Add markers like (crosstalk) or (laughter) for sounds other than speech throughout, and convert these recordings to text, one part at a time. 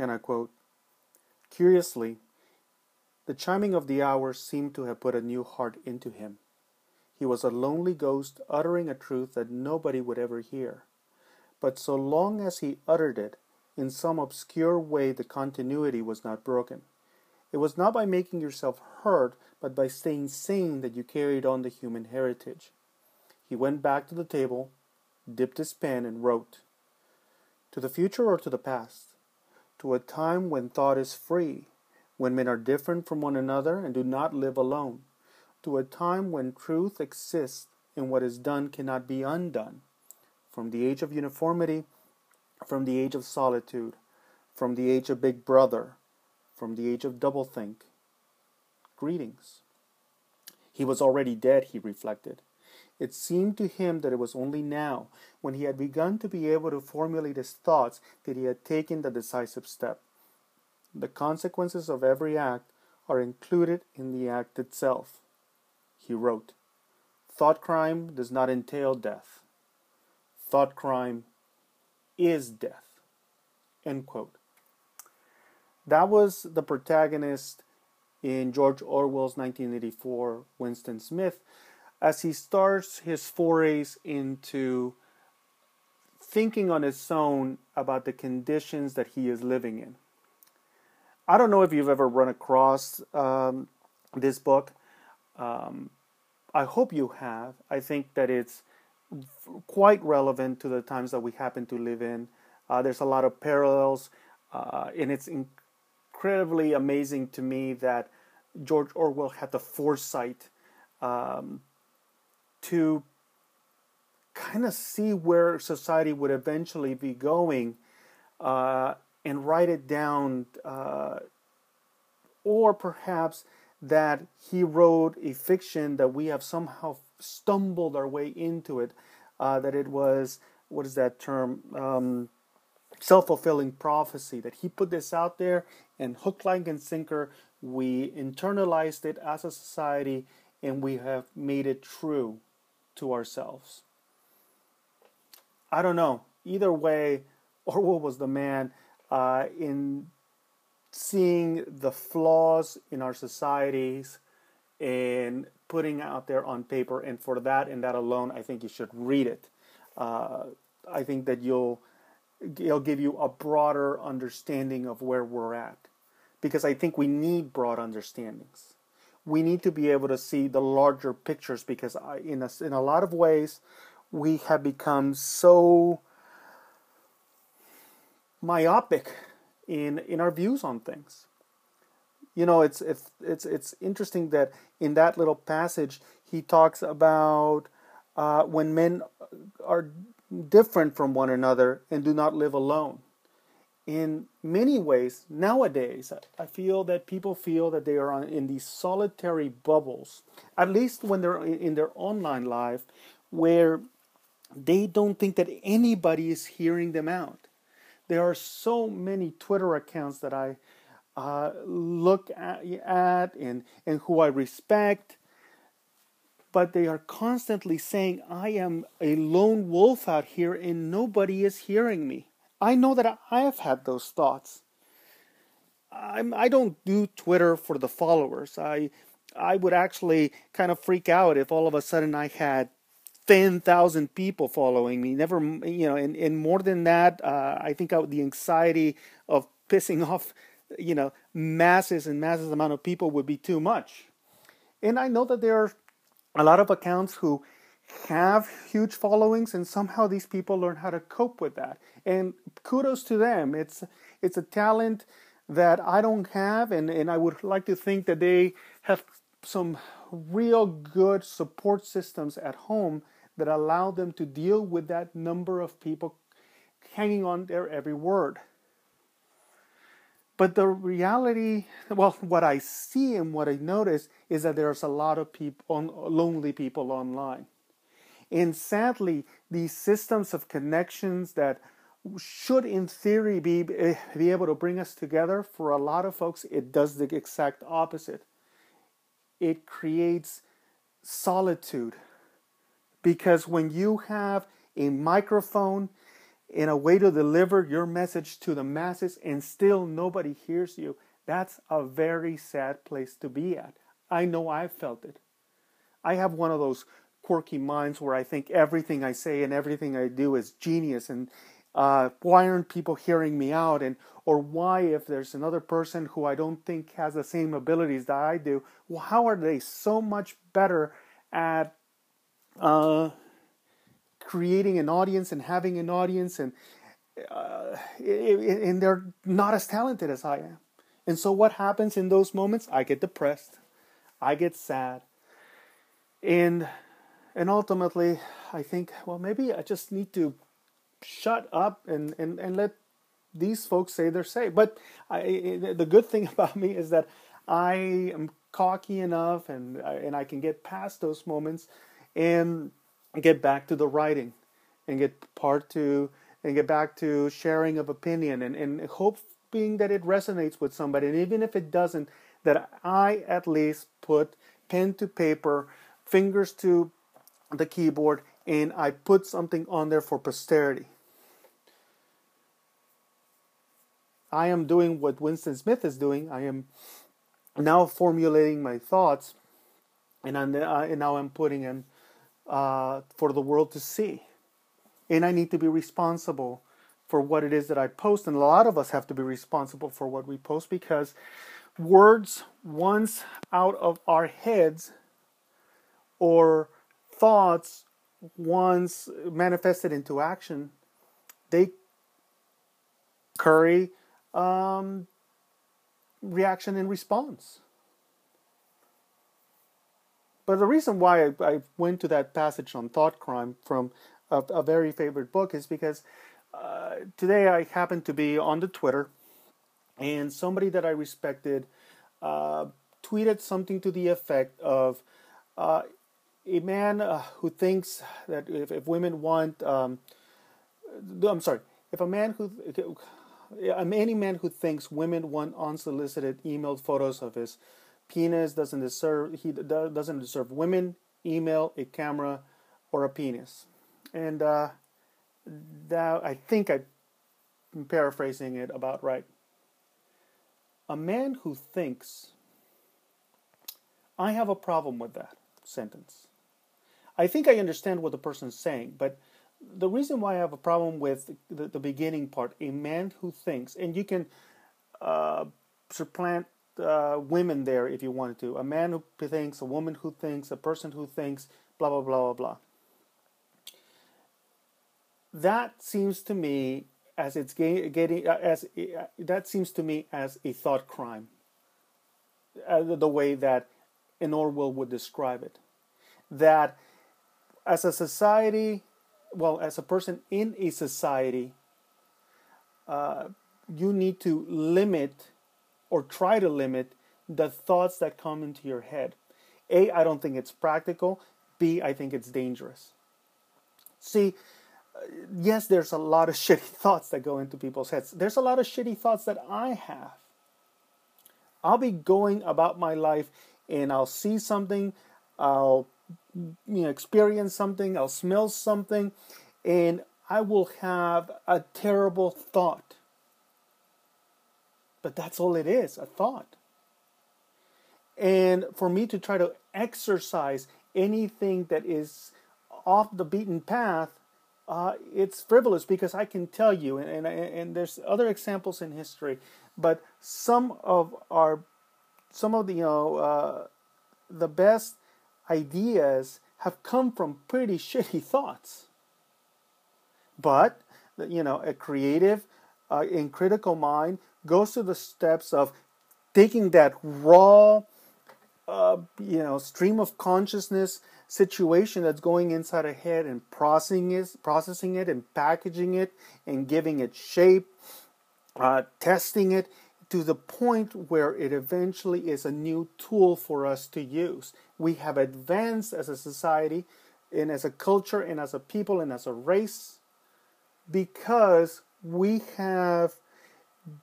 And I quote Curiously, the chiming of the hours seemed to have put a new heart into him. He was a lonely ghost uttering a truth that nobody would ever hear. But so long as he uttered it, in some obscure way the continuity was not broken. It was not by making yourself heard, but by staying sane that you carried on the human heritage. He went back to the table, dipped his pen, and wrote. To the future or to the past? To a time when thought is free, when men are different from one another and do not live alone. To a time when truth exists and what is done cannot be undone. From the age of uniformity, from the age of solitude, from the age of Big Brother, from the age of doublethink. Greetings. He was already dead, he reflected. It seemed to him that it was only now, when he had begun to be able to formulate his thoughts, that he had taken the decisive step. The consequences of every act are included in the act itself. He wrote, Thought crime does not entail death. Thought crime is death. End quote. That was the protagonist in George Orwell's 1984, Winston Smith, as he starts his forays into thinking on his own about the conditions that he is living in. I don't know if you've ever run across um, this book. Um, I hope you have. I think that it's quite relevant to the times that we happen to live in. Uh, there's a lot of parallels, uh, and it's incredibly amazing to me that George Orwell had the foresight um, to kind of see where society would eventually be going uh, and write it down, uh, or perhaps that he wrote a fiction that we have somehow stumbled our way into it, uh, that it was, what is that term? Um, Self fulfilling prophecy, that he put this out there and hook, line, and sinker, we internalized it as a society and we have made it true to ourselves. I don't know. Either way, (laughs) Orwell was the man uh, in seeing the flaws in our societies and putting out there on paper. And for that and that alone, I think you should read it. Uh, I think that you'll it'll give you a broader understanding of where we're at, because I think we need broad understandings. We need to be able to see the larger pictures because I, in a, in a lot of ways we have become so myopic in in our views on things. You know, it's it's it's it's interesting that in that little passage he talks about uh, when men are different from one another and do not live alone. In many ways, nowadays, I feel that people feel that they are in these solitary bubbles, at least when they're in their online life, where they don't think that anybody is hearing them out. There are so many Twitter accounts that I uh, look at, at and, and who I respect but they are constantly saying, I am a lone wolf out here and nobody is hearing me. I know that I have had those thoughts. I'm, I don't do Twitter for the followers. I, I would actually kind of freak out if all of a sudden I had 10,000 people following me. Never, you know, and, and more than that, uh, I think I, the anxiety of pissing (laughs) off, you know, masses and masses amount of people would be too much. And I know that there are a lot of accounts who have huge followings and somehow these people learn how to cope with that. And kudos to them. It's it's a talent that i don't have and, and i would like to think that they have some real good support systems at home that allow them to deal with that number of people hanging on their every word. But the reality, well, what I see and what I notice is that there's a lot of people, lonely people online. And sadly, these systems of connections that should, in theory, be, eh, be able to bring us together, for a lot of folks, it does the exact opposite. It creates solitude. Because when you have a microphone in a way to deliver your message to the masses and still nobody hears you. That's a very sad place to be at. I know I've felt it. I have one of those quirky minds where I think everything I say and everything I do is genius and uh, why aren't people hearing me out and or why if there's another person who I don't think has the same abilities that I do, well, how are they so much better at uh, creating an audience and having an audience and uh, and they're not as talented as I am. And so what happens in those moments? I get depressed. I get sad. And and ultimately I think, well maybe I just need to shut up and, and, and let these folks say their say. But I, the good thing (laughs) about me is that I am cocky enough and and I can get past those moments and get back to the writing and get part to and get back to sharing of opinion and, and hoping that it resonates with somebody and even if it doesn't that i at least put pen to paper fingers to the keyboard and i put something on there for posterity i am doing what winston smith is doing i am now formulating my thoughts and, I'm, uh, and now i'm putting them uh, for the world to see. And I need to be responsible for what it is that I post. And a lot of us have to be responsible for what we post because words, once out of our heads, or thoughts, once manifested into action, they curry um, reaction and response. But the reason why I, I went to that passage on thought crime from a, a very favorite book is because uh, today I happened to be on the Twitter, and somebody that I respected uh, tweeted something to the effect of uh, a man uh, who thinks that if, if women want, um, I'm sorry, if a man who any man who thinks women want unsolicited emailed photos of his penis doesn't deserve he doesn't deserve women, email, a camera, or a penis. And uh, that I think I'm paraphrasing it about right. A man who thinks I have a problem with that sentence. I think I understand what the person's saying, but the reason why I have a problem with the, the beginning part, a man who thinks, and you can uh, supplant uh, women there if you wanted to. A man who thinks, a woman who thinks, a person who thinks, blah, blah, blah, blah, blah. That seems to me as it's getting, uh, as uh, that seems to me as a thought crime. Uh, the way that an Orwell would describe it. That as a society, well, as a person in a society, uh, you need to limit or try to limit the thoughts that come into your head. A, I don't think it's practical. B, I think it's dangerous. See, uh, yes, there's a lot of (laughs) shitty thoughts that go into people's heads. There's a lot of shitty thoughts that I have. I'll be going about my life and I'll see something, I'll you know, experience something, I'll smell something, and I will have a terrible thought. But that's all it is a thought. And for me to try to exercise anything that is off the beaten path, uh, it's frivolous because I can tell you, and, and, and there's other examples in history, but some of our, some of the, you know, uh, the best ideas have come from pretty shitty thoughts. But, you know, a creative uh, and critical mind goes to the steps of taking that raw, uh, you know, stream of consciousness situation that's going inside a head and processing it, processing it and packaging it and giving it shape, uh, testing it to the point where it eventually is a new tool for us to use. We have advanced as a society and as a culture and as a people and as a race because we have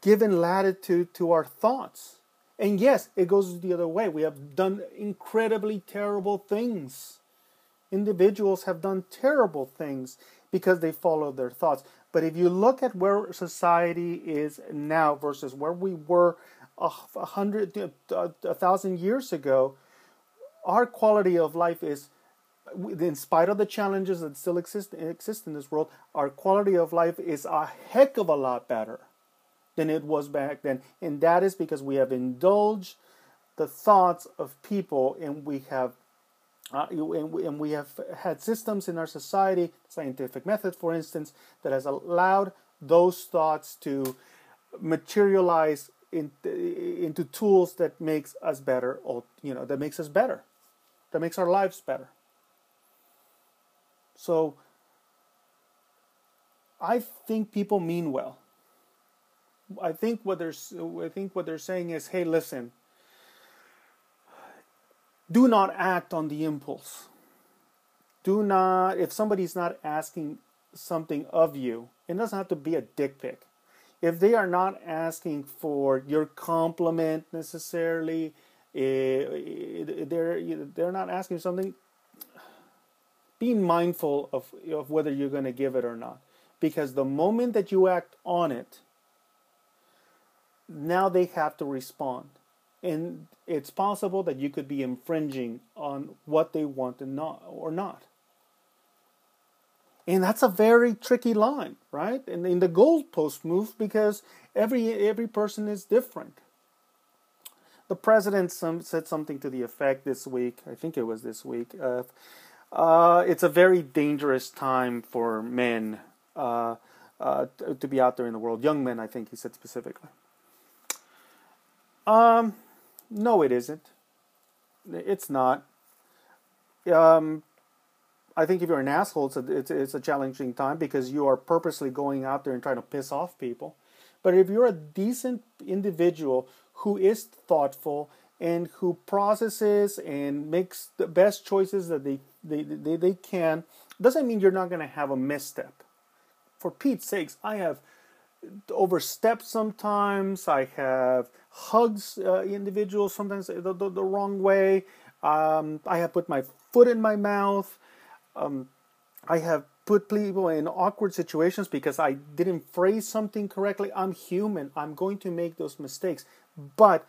given latitude to our thoughts. And yes, it goes the other way. We have done incredibly terrible things. Individuals have done terrible things because they followed their thoughts. But if you look at where society is now versus where we were a hundred, a thousand years ago, our quality of life is, in spite of the challenges that still exist exist in this world, our quality of life is a heck of a lot better than it was back then, and that is because we have indulged the thoughts of people, and we have. Uh, and, we, have had systems in our society, scientific method, for instance, that has allowed those thoughts to materialize in, into tools that makes us better, or you know, that makes us better that makes our lives better. So I think people mean well. I think what they're I think what they're saying is, hey, listen, do not act on the impulse. Do not if somebody's not asking something of you, it doesn't have to be a dick pic. If they are not asking for your compliment necessarily, Eh, they're they're not asking something. Be mindful of of whether you're going to give it or not, because the moment that you act on it, now they have to respond, and it's possible that you could be infringing on what they want and not or not. And that's a very tricky line, right? And in the goalpost move because every every person is different the president some, said something to the effect this week. I think it was this week. Uh, uh, it's a very dangerous time for men uh, uh to be out there in the world. Young men, I think he said specifically. Um, no, it isn't. It's not. Um, I think if you're an asshole, it's a, it's, it's a challenging time because you are purposely going out there and trying to piss off people. But if you're a decent individual who is thoughtful and who processes and makes the best choices that they, they, they, they can, doesn't mean you're not going to have a misstep. For Pete's sakes, I have overstepped sometimes. I have hugged uh, individuals sometimes the, the, the wrong way. Um, I have put my foot in my mouth. Um, I have put people in awkward situations because I didn't phrase something correctly. I'm human. I'm going to make those mistakes. But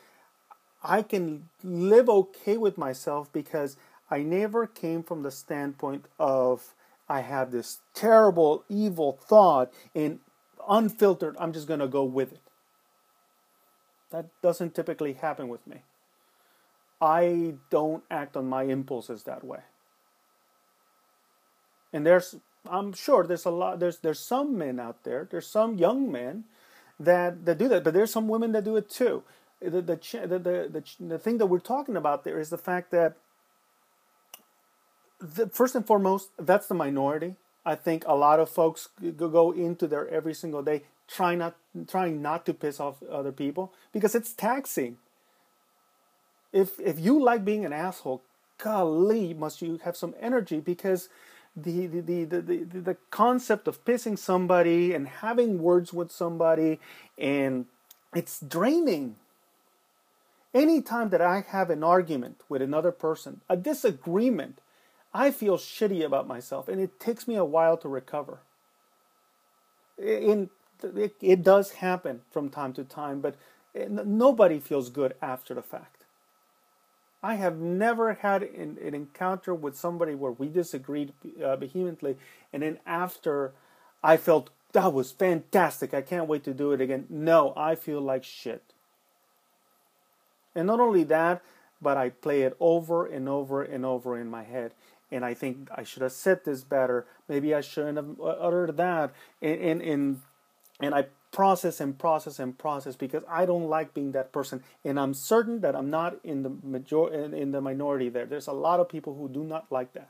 I can live okay with myself because I never came from the standpoint of I have this terrible, evil thought and unfiltered, I'm just going to go with it. That doesn't typically happen with me. I don't act on my impulses that way. And there's I'm sure there's a lot there's there's some men out there, there's some young men that that do that, but there's some women that do it too. The the the the, the, thing that we're talking about there is the fact that the, first and foremost, that's the minority. I think a lot of folks go into there every single day trying not trying not to piss off other people because it's taxing. If if you like being an asshole, golly, must you have some energy because the, the, the, the, the, the concept of pissing somebody and having words with somebody and it's draining anytime that i have an argument with another person a disagreement i feel shitty about myself and it takes me a while to recover in it, it does happen from time to time but nobody feels good after the fact I have never had an, an encounter with somebody where we disagreed uh, vehemently, and then after I felt that was fantastic. I can't wait to do it again. No, I feel like shit. And not only that, but I play it over and over and over in my head. And I think I should have said this better. Maybe I shouldn't have uttered that. And, and, and, and I process and process and process because I don't like being that person, and I'm certain that I'm not in the major in, in the minority there. There's a lot of people who do not like that.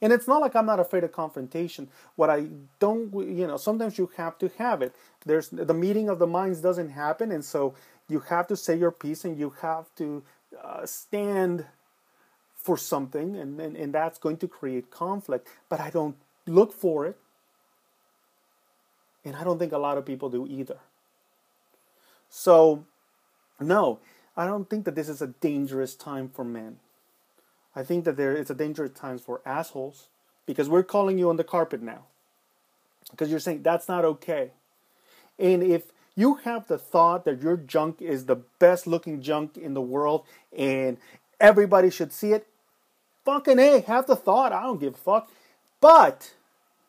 And it's not like I'm not afraid of confrontation. What I don't, you know, sometimes you have to have it. There's the meeting of the minds doesn't happen, and so you have to say your piece and you have to uh, stand for something, and, and and that's going to create conflict. But I don't look for it. And I don't think a lot of people do either. So, no, I don't think that this is a dangerous time for men. I think that there is a dangerous time for assholes because we're calling you on the carpet now. Because you're saying that's not okay. And if you have the thought that your junk is the best looking junk in the world and everybody should see it, fucking A, have the thought. I don't give a fuck. But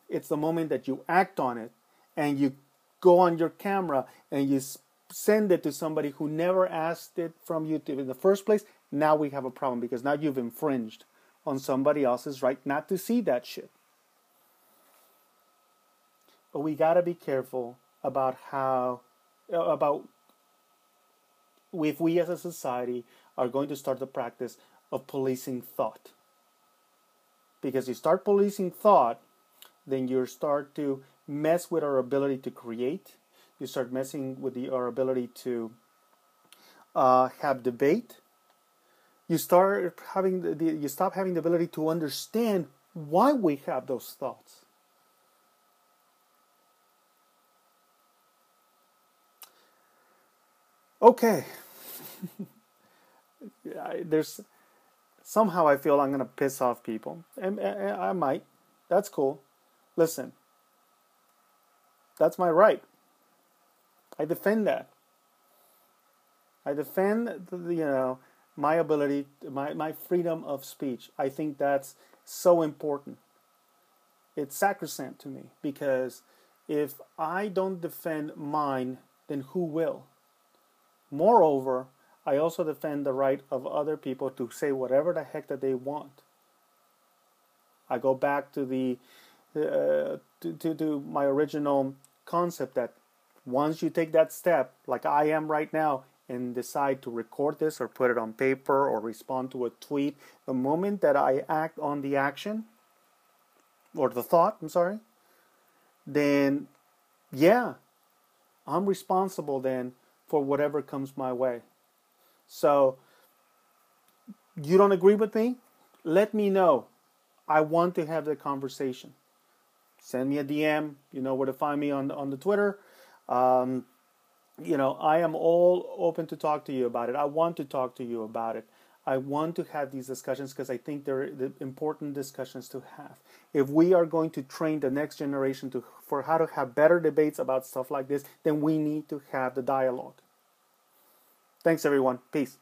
it's the moment that you act on it and you go on your camera and you send it to somebody who never asked it from you in the first place. Now we have a problem because now you've infringed on somebody else's right not to see that shit. But we got to be careful about how, uh, about if we as a society are going to start the practice of policing thought. Because you start policing thought, then you start to mess with our ability to create. You start messing with the, our ability to uh, have debate. You start having the, the, you stop having the ability to understand why we have those thoughts. Okay. (laughs) There's somehow I feel I'm to piss off people. And, and I might. That's cool. Listen. That's my right. I defend that. I defend the, you know my ability, my, my freedom of speech. I think that's so important. It's sacrosanct to me because if I don't defend mine, then who will? Moreover, I also defend the right of other people to say whatever the heck that they want. I go back to the uh, to, to, to my original concept that once you take that step, like I am right now, and decide to record this or put it on paper or respond to a tweet, the moment that I act on the action or the thought, I'm sorry, then yeah, I'm responsible then for whatever comes my way. So, you don't agree with me? Let me know. I want to have the conversation. Send me a DM. You know where to find me on on the Twitter. Um, you know, I am all open to talk to you about it. I want to talk to you about it. I want to have these discussions because I think they're the important discussions to have. If we are going to train the next generation to for how to have better debates about stuff like this, then we need to have the dialogue. Thanks everyone. Peace.